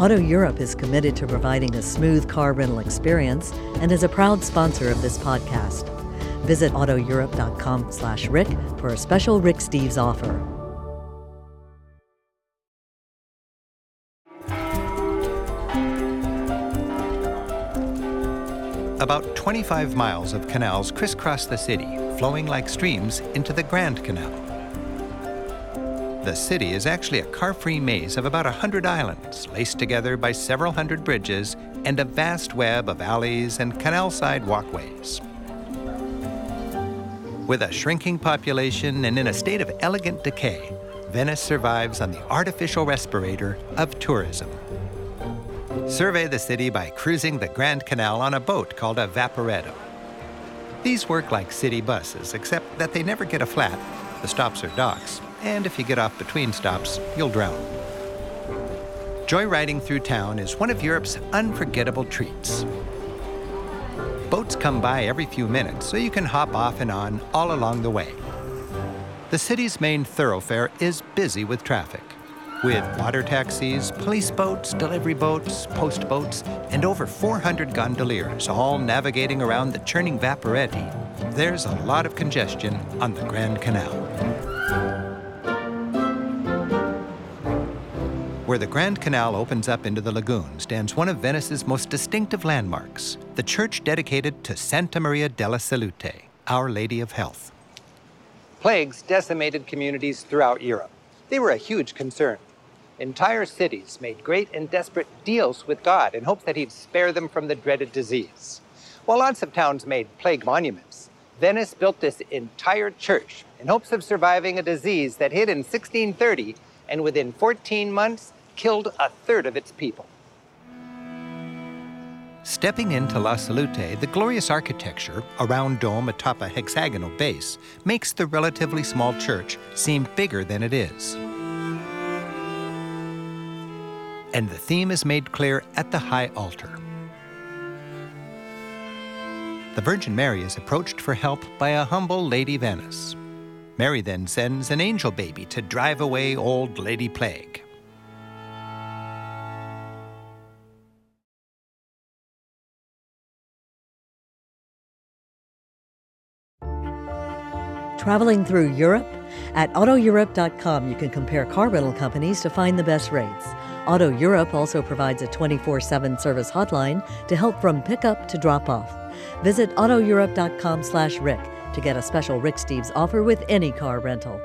Auto Europe is committed to providing a smooth car rental experience and is a proud sponsor of this podcast. Visit autoeurope.com slash Rick for a special Rick Steves offer. About 25 miles of canals crisscross the city, flowing like streams into the Grand Canal. The city is actually a car free maze of about 100 islands, laced together by several hundred bridges and a vast web of alleys and canal side walkways. With a shrinking population and in a state of elegant decay, Venice survives on the artificial respirator of tourism. Survey the city by cruising the Grand Canal on a boat called a vaporetto. These work like city buses, except that they never get a flat. The stops are docks, and if you get off between stops, you'll drown. Joyriding through town is one of Europe's unforgettable treats. Boats come by every few minutes, so you can hop off and on all along the way. The city's main thoroughfare is busy with traffic, with water taxis, police boats, delivery boats, post boats, and over 400 gondoliers all navigating around the churning vaporetti. There's a lot of congestion on the Grand Canal. Where the Grand Canal opens up into the lagoon stands one of Venice's most distinctive landmarks, the church dedicated to Santa Maria della Salute, Our Lady of Health. Plagues decimated communities throughout Europe. They were a huge concern. Entire cities made great and desperate deals with God in hopes that He'd spare them from the dreaded disease. While lots of towns made plague monuments, Venice built this entire church in hopes of surviving a disease that hit in 1630 and within 14 months killed a third of its people. Stepping into La Salute, the glorious architecture, a round dome atop a hexagonal base, makes the relatively small church seem bigger than it is. And the theme is made clear at the high altar. The Virgin Mary is approached for help by a humble Lady Venice. Mary then sends an angel baby to drive away old Lady Plague. Traveling through Europe? At AutoEurope.com, you can compare car rental companies to find the best rates. Auto Europe also provides a 24 7 service hotline to help from pickup to drop off. Visit AutoEurope.com slash Rick to get a special Rick Steves offer with any car rental.